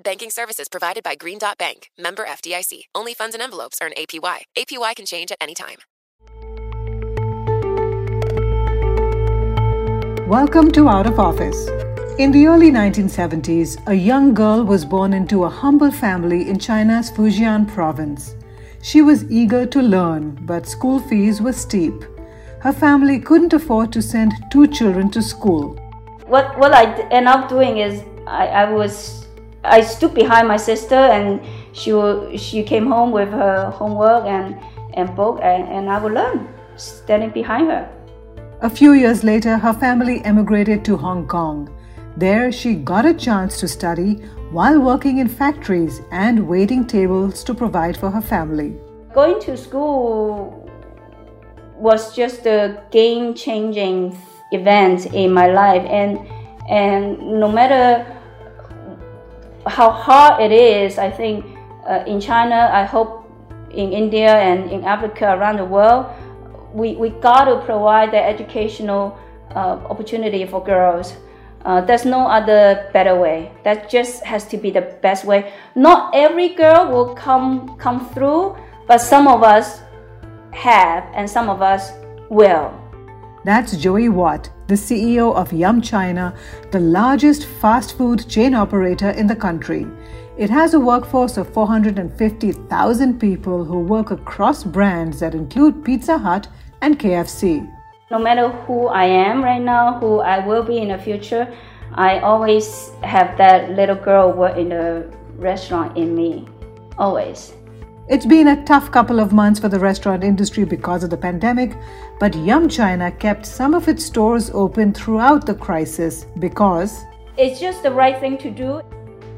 Banking services provided by Green Dot Bank, member FDIC. Only funds and envelopes earn APY. APY can change at any time. Welcome to Out of Office. In the early 1970s, a young girl was born into a humble family in China's Fujian province. She was eager to learn, but school fees were steep. Her family couldn't afford to send two children to school. What, what I end up doing is I, I was I stood behind my sister and she she came home with her homework and, and book and, and I would learn standing behind her. A few years later, her family emigrated to Hong Kong. There, she got a chance to study while working in factories and waiting tables to provide for her family. Going to school was just a game changing event in my life, and, and no matter how hard it is, I think uh, in China, I hope in India and in Africa around the world, we, we got to provide the educational uh, opportunity for girls. Uh, there's no other better way. That just has to be the best way. Not every girl will come come through, but some of us have, and some of us will. That's Joey Wat, the CEO of Yum China, the largest fast food chain operator in the country. It has a workforce of 450,000 people who work across brands that include Pizza Hut and KFC. No matter who I am right now, who I will be in the future, I always have that little girl work in the restaurant in me. Always. It's been a tough couple of months for the restaurant industry because of the pandemic, but Yum China kept some of its stores open throughout the crisis because it's just the right thing to do.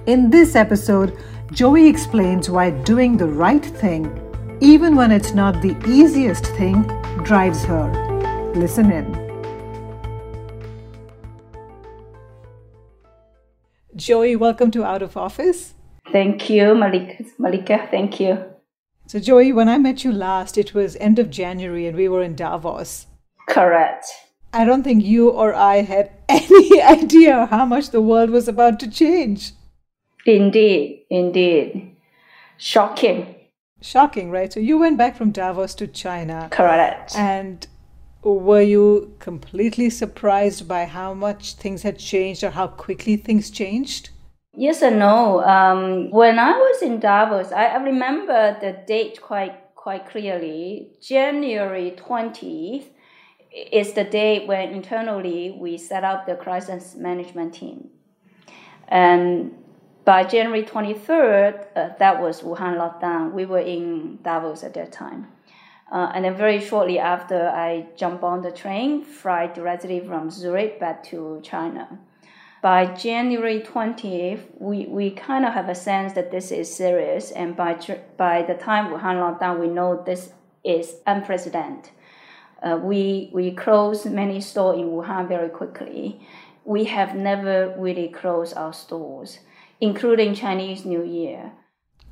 In this episode, Joey explains why doing the right thing, even when it's not the easiest thing, drives her. Listen in. Joey, welcome to Out of Office. Thank you, Malika. Malika, thank you. So, Joey, when I met you last, it was end of January and we were in Davos. Correct. I don't think you or I had any idea how much the world was about to change. Indeed, indeed. Shocking. Shocking, right? So you went back from Davos to China. Correct. And were you completely surprised by how much things had changed or how quickly things changed? Yes and no. Um, when I was in Davos, I, I remember the date quite quite clearly. January twentieth is the date when internally we set up the crisis management team, and by January 23rd, uh, that was Wuhan lockdown. We were in Davos at that time. Uh, and then very shortly after, I jumped on the train, fly directly from Zurich back to China. By January 20th, we, we kind of have a sense that this is serious. And by, by the time Wuhan lockdown, we know this is unprecedented. Uh, we, we closed many stores in Wuhan very quickly. We have never really closed our stores including Chinese New Year.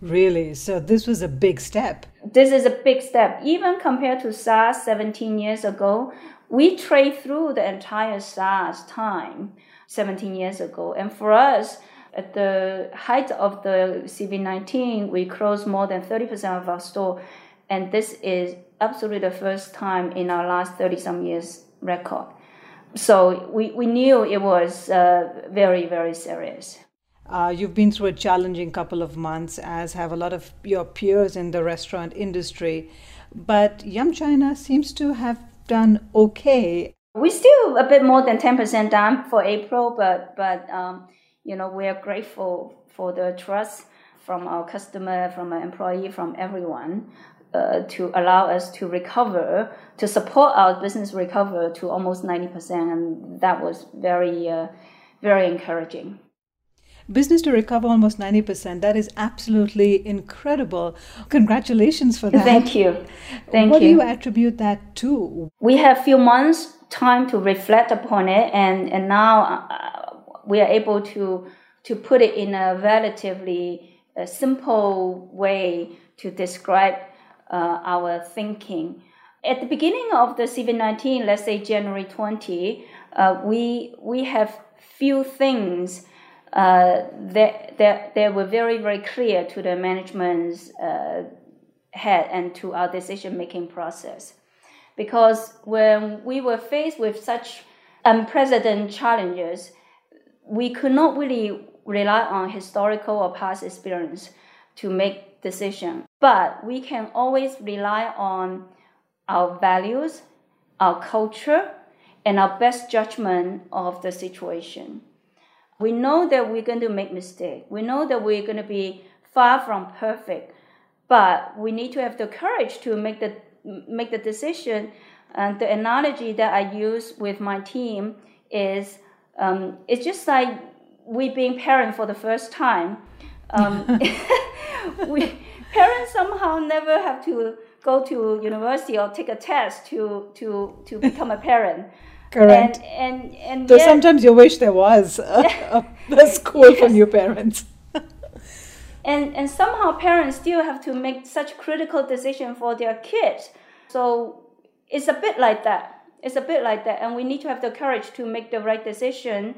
Really? So this was a big step. This is a big step. Even compared to SARS 17 years ago, we trade through the entire SARS time 17 years ago. And for us, at the height of the COVID 19, we closed more than 30% of our store. And this is absolutely the first time in our last 30 some years record. So we, we knew it was uh, very, very serious. Uh, you've been through a challenging couple of months, as have a lot of your peers in the restaurant industry. But Yum China seems to have done okay. We're still a bit more than 10% down for April, but, but um, you know, we are grateful for the trust from our customer, from our employee, from everyone. Uh, to allow us to recover, to support our business recover to almost 90%. And that was very, uh, very encouraging. Business to recover almost 90%. That is absolutely incredible. Congratulations for that. Thank you. Thank what you. What do you attribute that to? We have few months time to reflect upon it, and, and now uh, we are able to, to put it in a relatively uh, simple way to describe uh, our thinking. At the beginning of the COVID-19, let's say January 20, uh, we we have few things uh, that, that, that were very very clear to the management's uh, head and to our decision making process, because when we were faced with such unprecedented challenges, we could not really rely on historical or past experience to make decision. But we can always rely on our values, our culture, and our best judgment of the situation. We know that we're going to make mistakes. We know that we're going to be far from perfect, but we need to have the courage to make the make the decision. And the analogy that I use with my team is um, it's just like we being parent for the first time. Um, we parents somehow never have to go to university or take a test to to to become a parent. Correct. And and, and so sometimes you wish there was a, a school yes. for new parents. and and somehow parents still have to make such critical decision for their kids. So it's a bit like that. It's a bit like that, and we need to have the courage to make the right decision.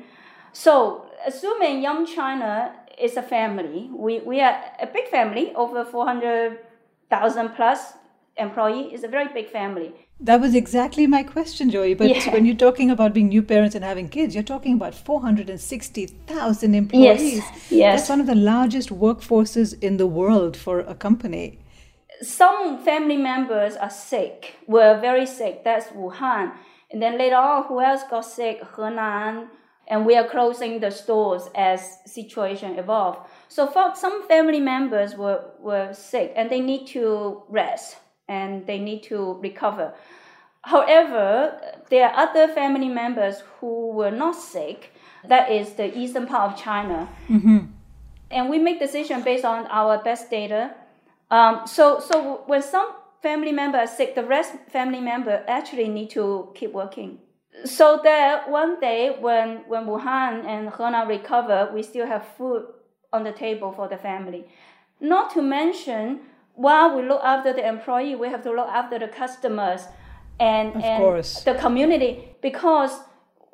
So assuming Yum China is a family. We, we are a big family, over 400,000 plus employee. is a very big family. That was exactly my question, Joey. But yeah. when you're talking about being new parents and having kids, you're talking about 460,000 employees. Yes. yes. That's one of the largest workforces in the world for a company. Some family members are sick, were very sick. That's Wuhan. And then later on, who else got sick? Henan, and we are closing the stores as situation evolve. So for some family members were, were sick and they need to rest and they need to recover. However, there are other family members who were not sick. That is the eastern part of China. Mm-hmm. And we make decision based on our best data. Um, so, so when some family member are sick, the rest family member actually need to keep working so that one day when when Wuhan and Henan recover, we still have food on the table for the family. Not to mention, while we look after the employee, we have to look after the customers and, of and course. the community because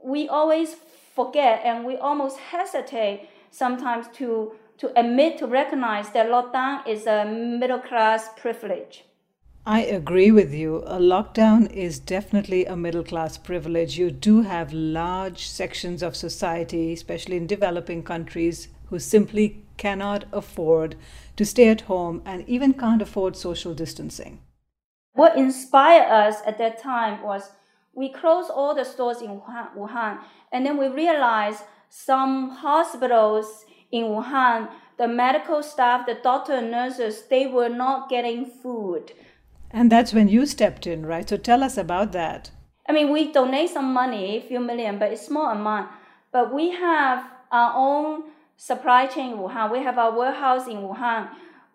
we always forget and we almost hesitate sometimes to to admit to recognize that lockdown is a middle class privilege. I agree with you. A lockdown is definitely a middle class privilege. You do have large sections of society, especially in developing countries, who simply cannot afford to stay at home and even can't afford social distancing. What inspired us at that time was we closed all the stores in Wuhan, and then we realized some hospitals in Wuhan, the medical staff, the doctor and nurses, they were not getting food and that's when you stepped in, right? So tell us about that. I mean, we donate some money, a few million, but it's small amount. But we have our own supply chain in Wuhan. We have our warehouse in Wuhan.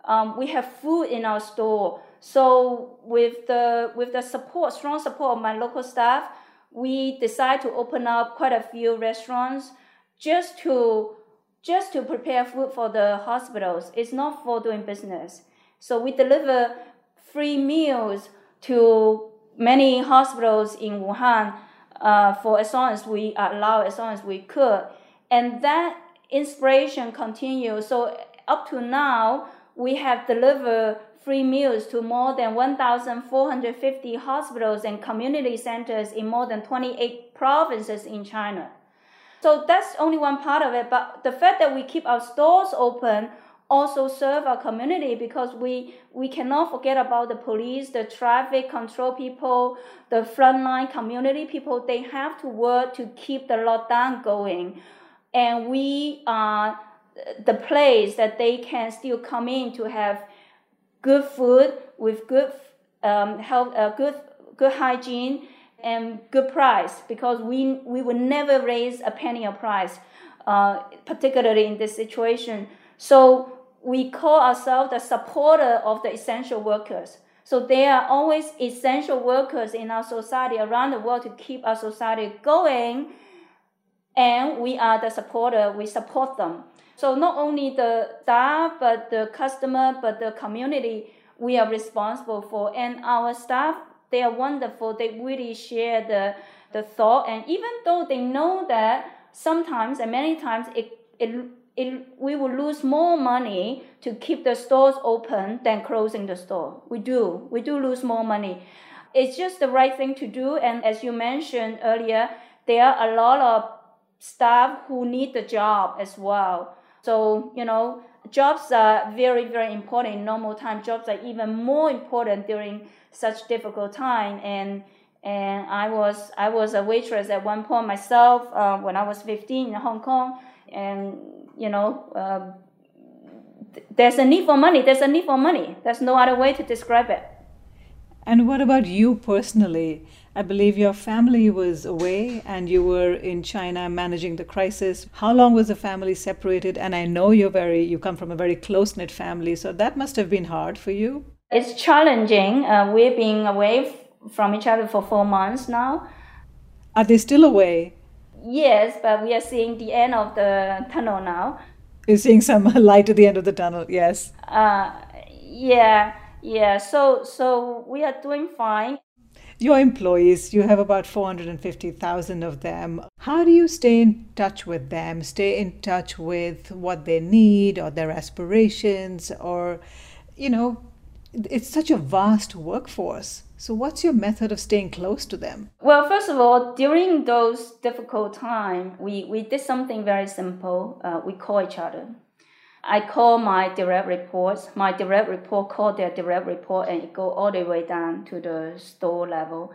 Um, we have food in our store. So with the with the support, strong support of my local staff, we decide to open up quite a few restaurants just to just to prepare food for the hospitals. It's not for doing business. So we deliver free meals to many hospitals in Wuhan uh, for as long as we allow, as long as we could. And that inspiration continues. So up to now, we have delivered free meals to more than 1,450 hospitals and community centers in more than 28 provinces in China. So that's only one part of it. But the fact that we keep our stores open also serve our community because we we cannot forget about the police, the traffic control people, the frontline community people. They have to work to keep the lockdown going, and we are the place that they can still come in to have good food with good um, health, uh, good good hygiene and good price because we we would never raise a penny of price, uh, particularly in this situation. So we call ourselves the supporter of the essential workers. So there are always essential workers in our society around the world to keep our society going, and we are the supporter. We support them. So not only the staff, but the customer, but the community we are responsible for. And our staff, they are wonderful. They really share the, the thought. And even though they know that sometimes and many times it, it it, we will lose more money to keep the stores open than closing the store. We do. We do lose more money. It's just the right thing to do. And as you mentioned earlier, there are a lot of staff who need the job as well. So, you know, jobs are very, very important in normal time. Jobs are even more important during such difficult time. And and I was I was a waitress at one point myself uh, when I was 15 in Hong Kong. And you know, uh, there's a need for money. There's a need for money. There's no other way to describe it. And what about you personally? I believe your family was away and you were in China managing the crisis. How long was the family separated? And I know you're very you come from a very close knit family, so that must have been hard for you. It's challenging. Uh, we've been away f- from each other for four months now. Are they still away? Yes, but we are seeing the end of the tunnel now. You're seeing some light at the end of the tunnel. Yes. Uh, yeah, yeah. So, so we are doing fine. Your employees, you have about 450,000 of them. How do you stay in touch with them? Stay in touch with what they need or their aspirations or, you know, it's such a vast workforce. So, what's your method of staying close to them? Well, first of all, during those difficult times, we, we did something very simple. Uh, we call each other. I call my direct reports. My direct report call their direct report, and it go all the way down to the store level.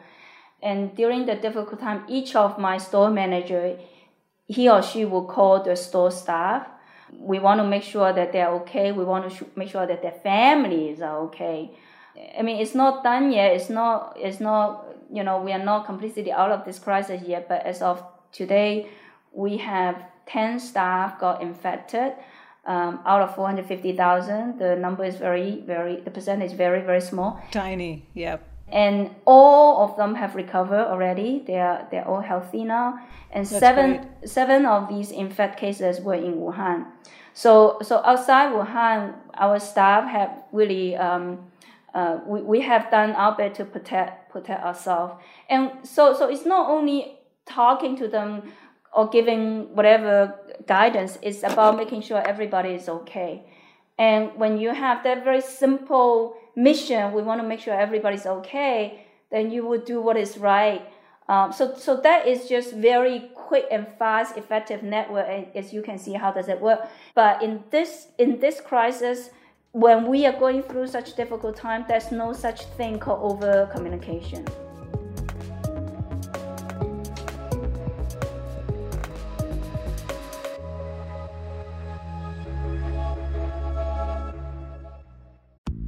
And during the difficult time, each of my store manager, he or she will call the store staff. We want to make sure that they're okay. We want to make sure that their families are okay I mean, it's not done yet. It's not. It's not. You know, we are not completely out of this crisis yet. But as of today, we have ten staff got infected. Um, out of 450,000, the number is very, very, the percent is very, very small. Tiny, yeah. And all of them have recovered already. They are they're all healthy now. And That's seven great. seven of these infect cases were in Wuhan. So so outside Wuhan, our staff have really um, uh, we, we have done our best to protect protect ourselves. And so so it's not only talking to them or giving whatever guidance, it's about making sure everybody is okay. And when you have that very simple mission, we want to make sure everybody's okay, then you will do what is right. Um, so, so that is just very quick and fast, effective network. As you can see, how does it work? But in this in this crisis, when we are going through such difficult time, there's no such thing called over communication.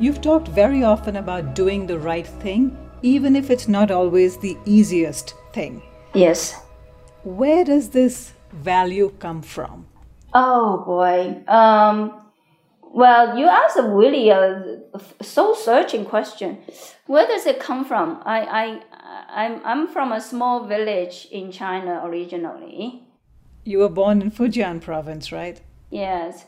You've talked very often about doing the right thing, even if it's not always the easiest thing. Yes. Where does this value come from? Oh boy. Um, well, you asked a really uh, soul searching question. Where does it come from? I, I, I'm, I'm from a small village in China originally. You were born in Fujian province, right? Yes.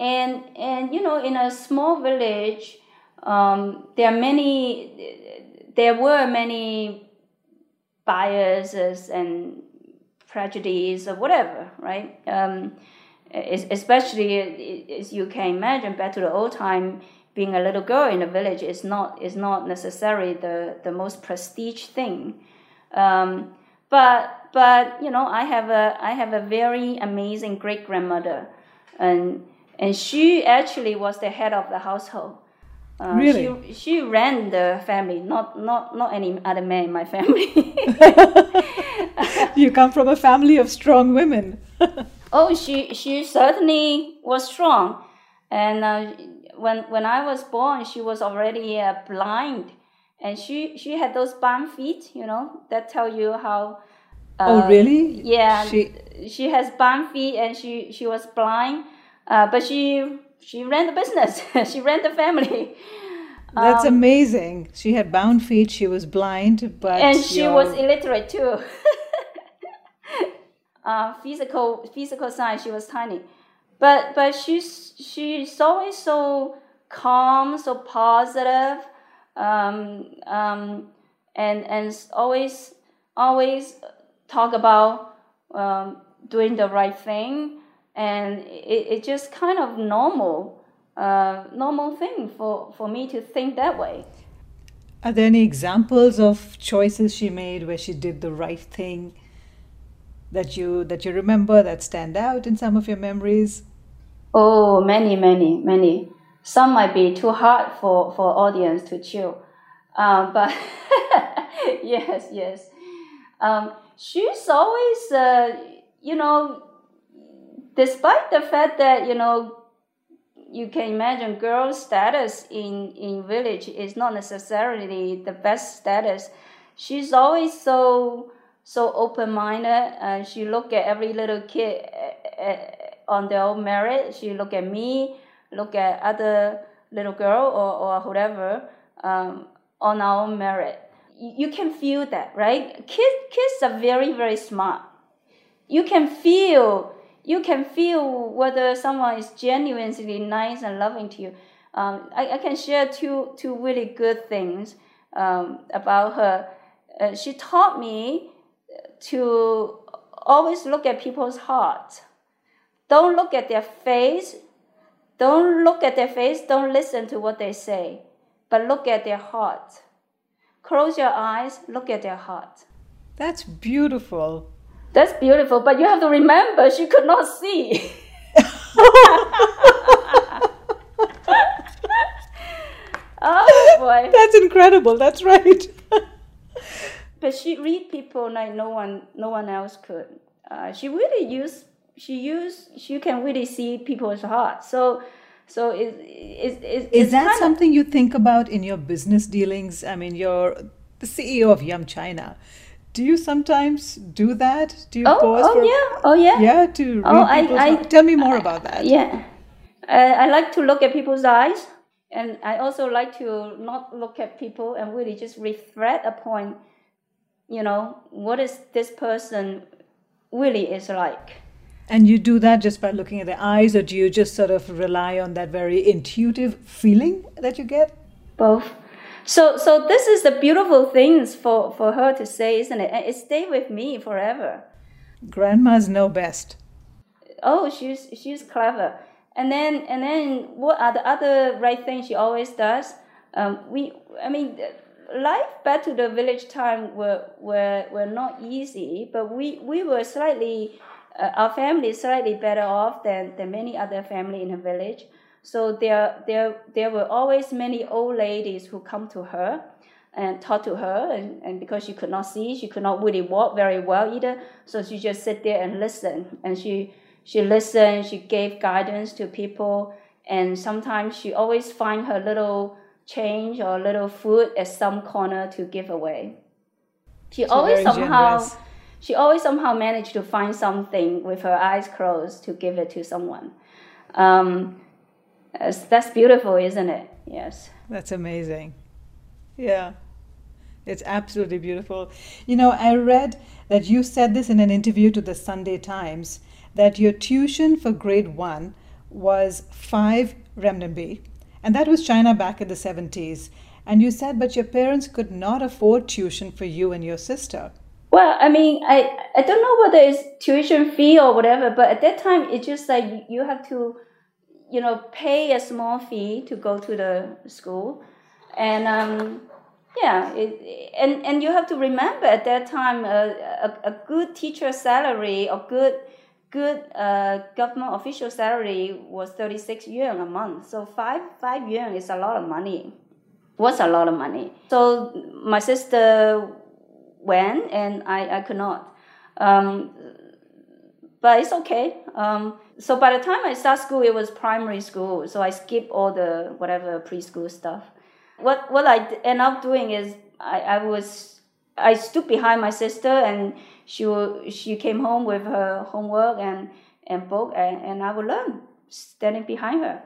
And, and you know, in a small village, um, there are many, there were many biases and prejudices or whatever, right? Um, especially as you can imagine, back to the old time, being a little girl in a village is not is not necessarily the, the most prestige thing. Um, but but you know, I have a I have a very amazing great grandmother, and and she actually was the head of the household. Uh, really? She, she ran the family, not not not any other man in my family. you come from a family of strong women. oh, she she certainly was strong, and uh, when when I was born, she was already uh, blind, and she she had those bum feet, you know, that tell you how. Uh, oh really? Yeah, she she has bum feet, and she she was blind, uh, but she she ran the business. she ran the family. That's um, amazing. She had bound feet. She was blind, but and she you're... was illiterate too. uh, physical physical science, she was tiny, but but she's she's always so calm, so positive, um, um, and and always always talk about um, doing the right thing, and it, it just kind of normal uh, normal thing for for me to think that way. Are there any examples of choices she made where she did the right thing? that you that you remember that stand out in some of your memories? Oh, many, many, many. Some might be too hard for for audience to chew, um, but yes, yes. Um, she's always, uh, you know, despite the fact that you know you can imagine girls' status in, in village is not necessarily the best status. She's always so so open minded. Uh, she look at every little kid uh, uh, on their own merit. She look at me, look at other little girl or, or whatever um, on our own merit. You, you can feel that, right? Kids, kids are very, very smart. You can feel, you can feel whether someone is genuinely nice and loving to you. Um, I, I can share two, two really good things um, about her. Uh, she taught me to always look at people's hearts. Don't look at their face. Don't look at their face. Don't listen to what they say, but look at their heart. Close your eyes, look at their heart. That's beautiful. That's beautiful, but you have to remember she could not see. oh boy. That's incredible. That's right but she read people like no one no one else could. Uh, she really use she use she can really see people's heart. So so it, it, it, is that something you think about in your business dealings? I mean, you're the CEO of Yum China. Do you sometimes do that? Do you oh, pause oh, for yeah, oh yeah, yeah to oh, I, I, Tell me more about that. Yeah, I like to look at people's eyes, and I also like to not look at people and really just reflect upon you know, what is this person really is like. And you do that just by looking at the eyes, or do you just sort of rely on that very intuitive feeling that you get? Both. So, so this is the beautiful things for, for her to say, isn't it? And it stay with me forever. Grandmas know best. Oh, she's she's clever. And then and then what are the other right things she always does? Um, we, I mean, life back to the village time were were, were not easy, but we, we were slightly uh, our family is slightly better off than, than many other family in the village. So there there there were always many old ladies who come to her, and talk to her. And, and because she could not see, she could not really walk very well either. So she just sit there and listen. And she, she listened, she gave guidance to people. And sometimes she always find her little change or little food at some corner to give away. She always somehow generous. she always somehow managed to find something with her eyes closed to give it to someone. Um, that's beautiful, isn't it? Yes. That's amazing. Yeah. It's absolutely beautiful. You know, I read that you said this in an interview to the Sunday Times that your tuition for grade one was five renminbi, and that was China back in the 70s. And you said, but your parents could not afford tuition for you and your sister. Well, I mean, I, I don't know whether it's tuition fee or whatever, but at that time, it's just like you have to, you know, pay a small fee to go to the school. And um, yeah, it, and, and you have to remember at that time, uh, a, a good teacher salary or good good uh, government official salary was 36 yuan a month. So five, five yuan is a lot of money. Was a lot of money. So my sister went and I, I could not. Um, but it's okay. Um, so by the time I start school, it was primary school. So I skipped all the whatever preschool stuff. What what I end up doing is I, I was I stood behind my sister and she she came home with her homework and and book and, and I would learn standing behind her.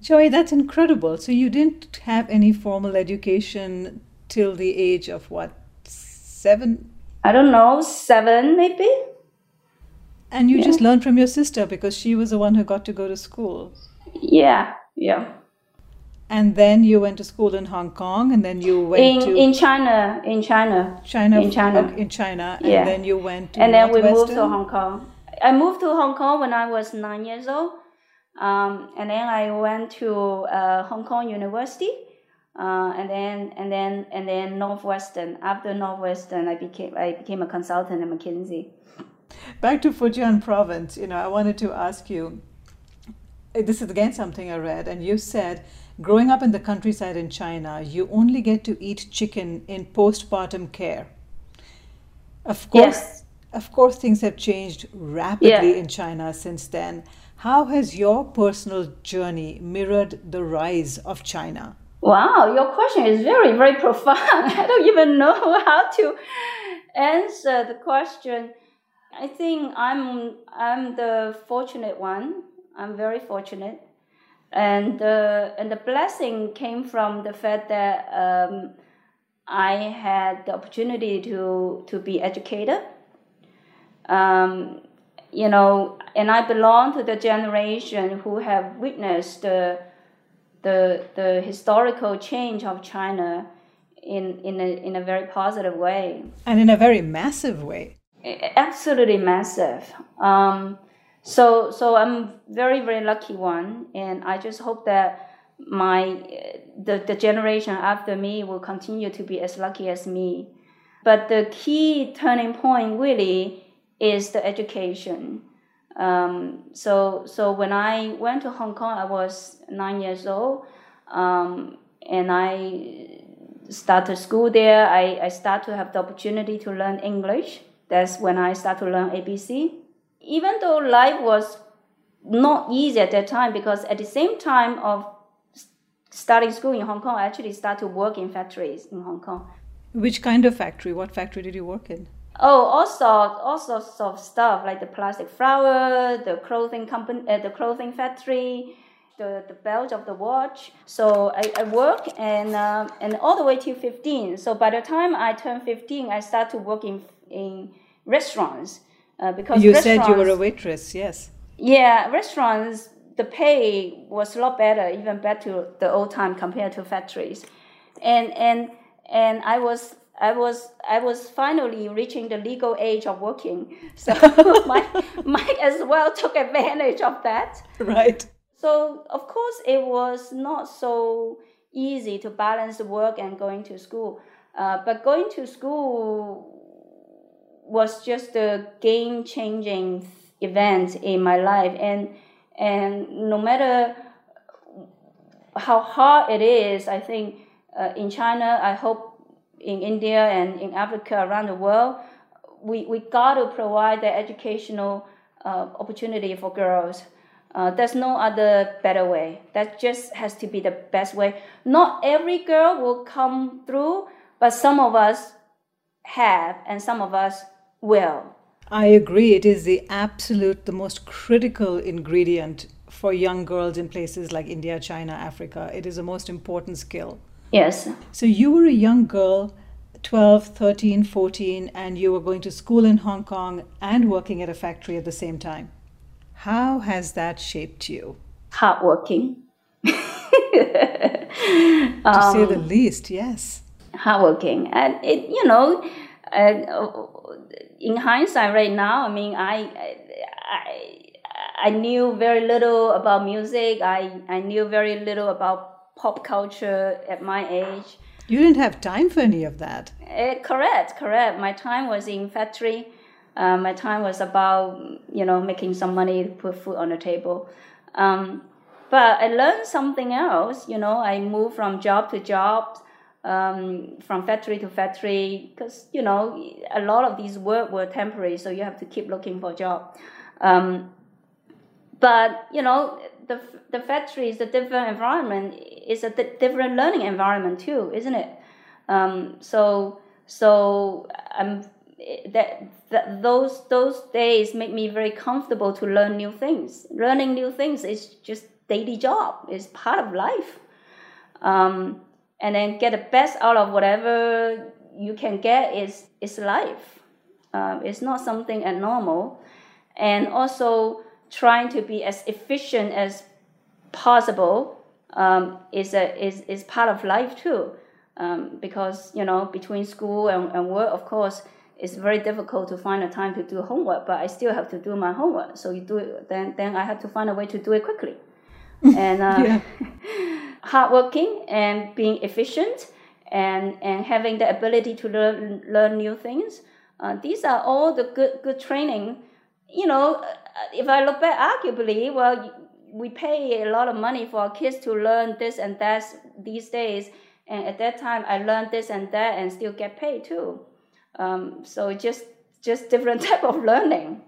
Joy, that's incredible. So you didn't have any formal education till the age of what seven? I don't know, seven maybe. And you yeah. just learned from your sister because she was the one who got to go to school. Yeah, yeah. And then you went to school in Hong Kong, and then you went in, to in China, in China, China, in China, in China, and yeah. then you went to and then we moved to Hong Kong. I moved to Hong Kong when I was nine years old, um, and then I went to uh, Hong Kong University, uh, and then and then and then Northwestern. After Northwestern, I became I became a consultant at McKinsey. Back to Fujian Province, you know, I wanted to ask you. Eh, this is again something I read, and you said Growing up in the countryside in China, you only get to eat chicken in postpartum care. Of course, yes. of course, things have changed rapidly yeah. in China since then. How has your personal journey mirrored the rise of China? Wow, your question is very, very profound. I don't even know how to answer the question. I think I'm I'm the fortunate one. I'm very fortunate and uh, and the blessing came from the fact that um, I had the opportunity to to be educated. Um, you know, and I belong to the generation who have witnessed the the the historical change of China in in a in a very positive way and in a very massive way. Absolutely massive. Um, so so I'm very very lucky one, and I just hope that my the, the generation after me will continue to be as lucky as me. But the key turning point really is the education. Um, so so when I went to Hong Kong, I was nine years old, um, and I started school there. I, I started to have the opportunity to learn English. That's when I started to learn ABC even though life was not easy at that time because at the same time of starting school in Hong Kong, I actually started to work in factories in Hong Kong. Which kind of factory? What factory did you work in? Oh, all sorts, all sorts of stuff like the plastic flower, the clothing company, uh, the clothing factory, the, the belt of the watch. So I, I work and uh, and all the way till fifteen. So by the time I turned fifteen, I started to work in in restaurants. Uh, because you said you were a waitress, yes. Yeah, restaurants the pay was a lot better, even better to the old time compared to factories, and and and I was I was I was finally reaching the legal age of working, so might might as well took advantage of that. Right. So of course it was not so easy to balance work and going to school, uh, but going to school was just a game changing event in my life and and no matter how hard it is i think uh, in china i hope in India and in Africa around the world, we, we got to provide the educational uh, opportunity for girls. Uh, there's no other better way. That just has to be the best way. Not every girl will come through, but some of us have, and some of us will. I agree. It is the absolute, the most critical ingredient for young girls in places like India, China, Africa. It is the most important skill. Yes. So you were a young girl, 12, 13, 14, and you were going to school in Hong Kong and working at a factory at the same time. How has that shaped you? Hardworking. to um, say the um, least, yes. Hardworking. And it, you know, uh, in hindsight right now, I mean, I, I, I knew very little about music. I, I knew very little about pop culture at my age. You didn't have time for any of that. Uh, correct, correct. My time was in factory. Uh, my time was about you know making some money to put food on the table. Um, but I learned something else. You know, I moved from job to job, um, from factory to factory, because you know a lot of these work were temporary, so you have to keep looking for a job. Um, but you know, the the factory is a different environment. It's a different learning environment too, isn't it? Um, so so I'm that, that those those days make me very comfortable to learn new things. Learning new things is just daily job. It's part of life. Um, and then get the best out of whatever you can get is is life. Um, it's not something abnormal, and also trying to be as efficient as possible um, is a is is part of life too. Um, because you know between school and, and work, of course, it's very difficult to find a time to do homework. But I still have to do my homework. So you do it, then then I have to find a way to do it quickly, and uh, hardworking and being efficient and and having the ability to learn learn new things. Uh, these are all the good good training. You know, if I look back, arguably, well, we pay a lot of money for our kids to learn this and that these days. And at that time, I learned this and that and still get paid too. Um, so just just different type of learning.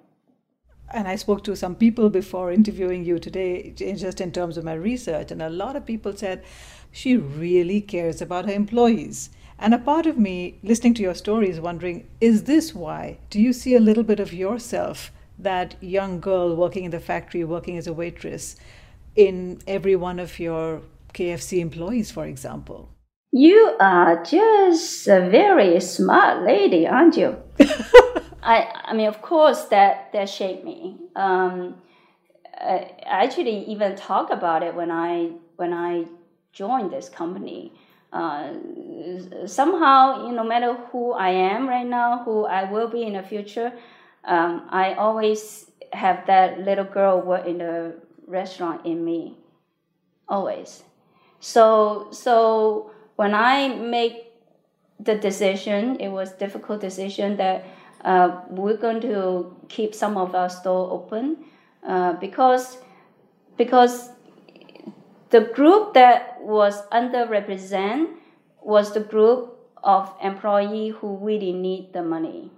And I spoke to some people before interviewing you today, just in terms of my research, and a lot of people said she really cares about her employees. And a part of me, listening to your story, is wondering is this why? Do you see a little bit of yourself that young girl working in the factory, working as a waitress, in every one of your KFC employees, for example? You are just a very smart lady, aren't you? I, I mean, of course, that that shaped me. Um, I actually even talk about it when I when I joined this company. Uh, somehow, you know, no matter who I am right now, who I will be in the future, um, I always have that little girl work in the restaurant in me, always. So so when I make the decision, it was difficult decision that uh, we're going to keep some of our store open uh, because because the group that was underrepresented was the group of employee who really need the money.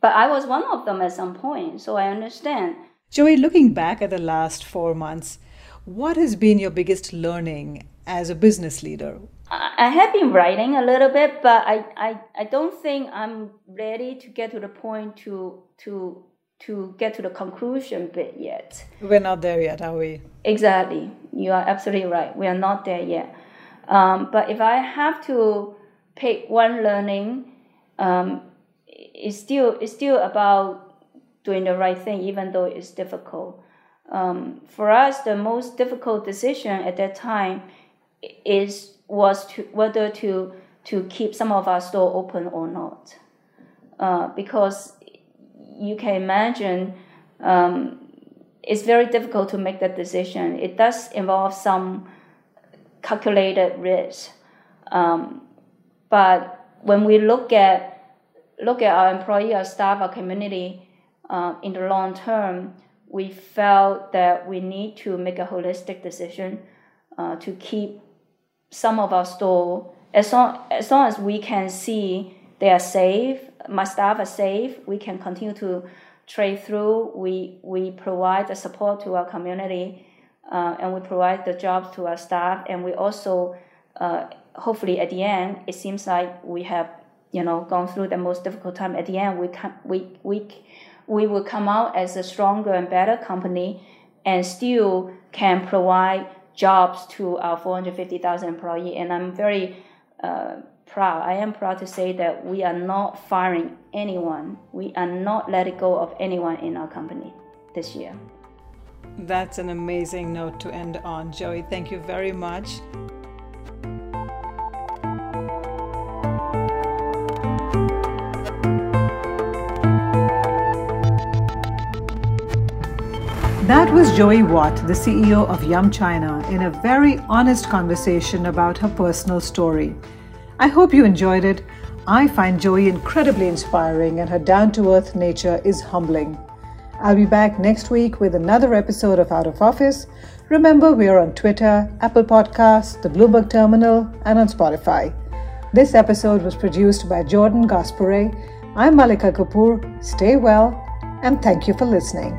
But I was one of them at some point, so I understand. Joey, looking back at the last four months, what has been your biggest learning as a business leader? I have been writing a little bit, but I, I, I don't think I'm ready to get to the point to to to get to the conclusion bit yet. We're not there yet, are we? Exactly. You are absolutely right. We are not there yet. Um, but if I have to pick one learning, um, it's still it's still about doing the right thing, even though it's difficult. Um, for us, the most difficult decision at that time is was to whether to to keep some of our store open or not, uh, because you can imagine um, it's very difficult to make that decision. It does involve some calculated risk, um, but when we look at look at our employee, our staff, our community uh, in the long term, we felt that we need to make a holistic decision uh, to keep some of our store as long as long as we can see they are safe, my staff are safe, we can continue to trade through. We we provide the support to our community, uh, and we provide the jobs to our staff, and we also uh, hopefully at the end it seems like we have you know gone through the most difficult time. At the end, we can we we we will come out as a stronger and better company, and still can provide jobs to our 450,000 employees. And I'm very uh, proud. I am proud to say that we are not firing anyone. We are not letting go of anyone in our company this year. That's an amazing note to end on. Joey, thank you very much. That was Joey Wat, the CEO of Yum China, in a very honest conversation about her personal story. I hope you enjoyed it. I find Joey incredibly inspiring, and her down to earth nature is humbling. I'll be back next week with another episode of Out of Office. Remember, we are on Twitter, Apple Podcasts, the Bloomberg Terminal, and on Spotify. This episode was produced by Jordan Gass-Poore'. I'm Malika Kapoor. Stay well, and thank you for listening.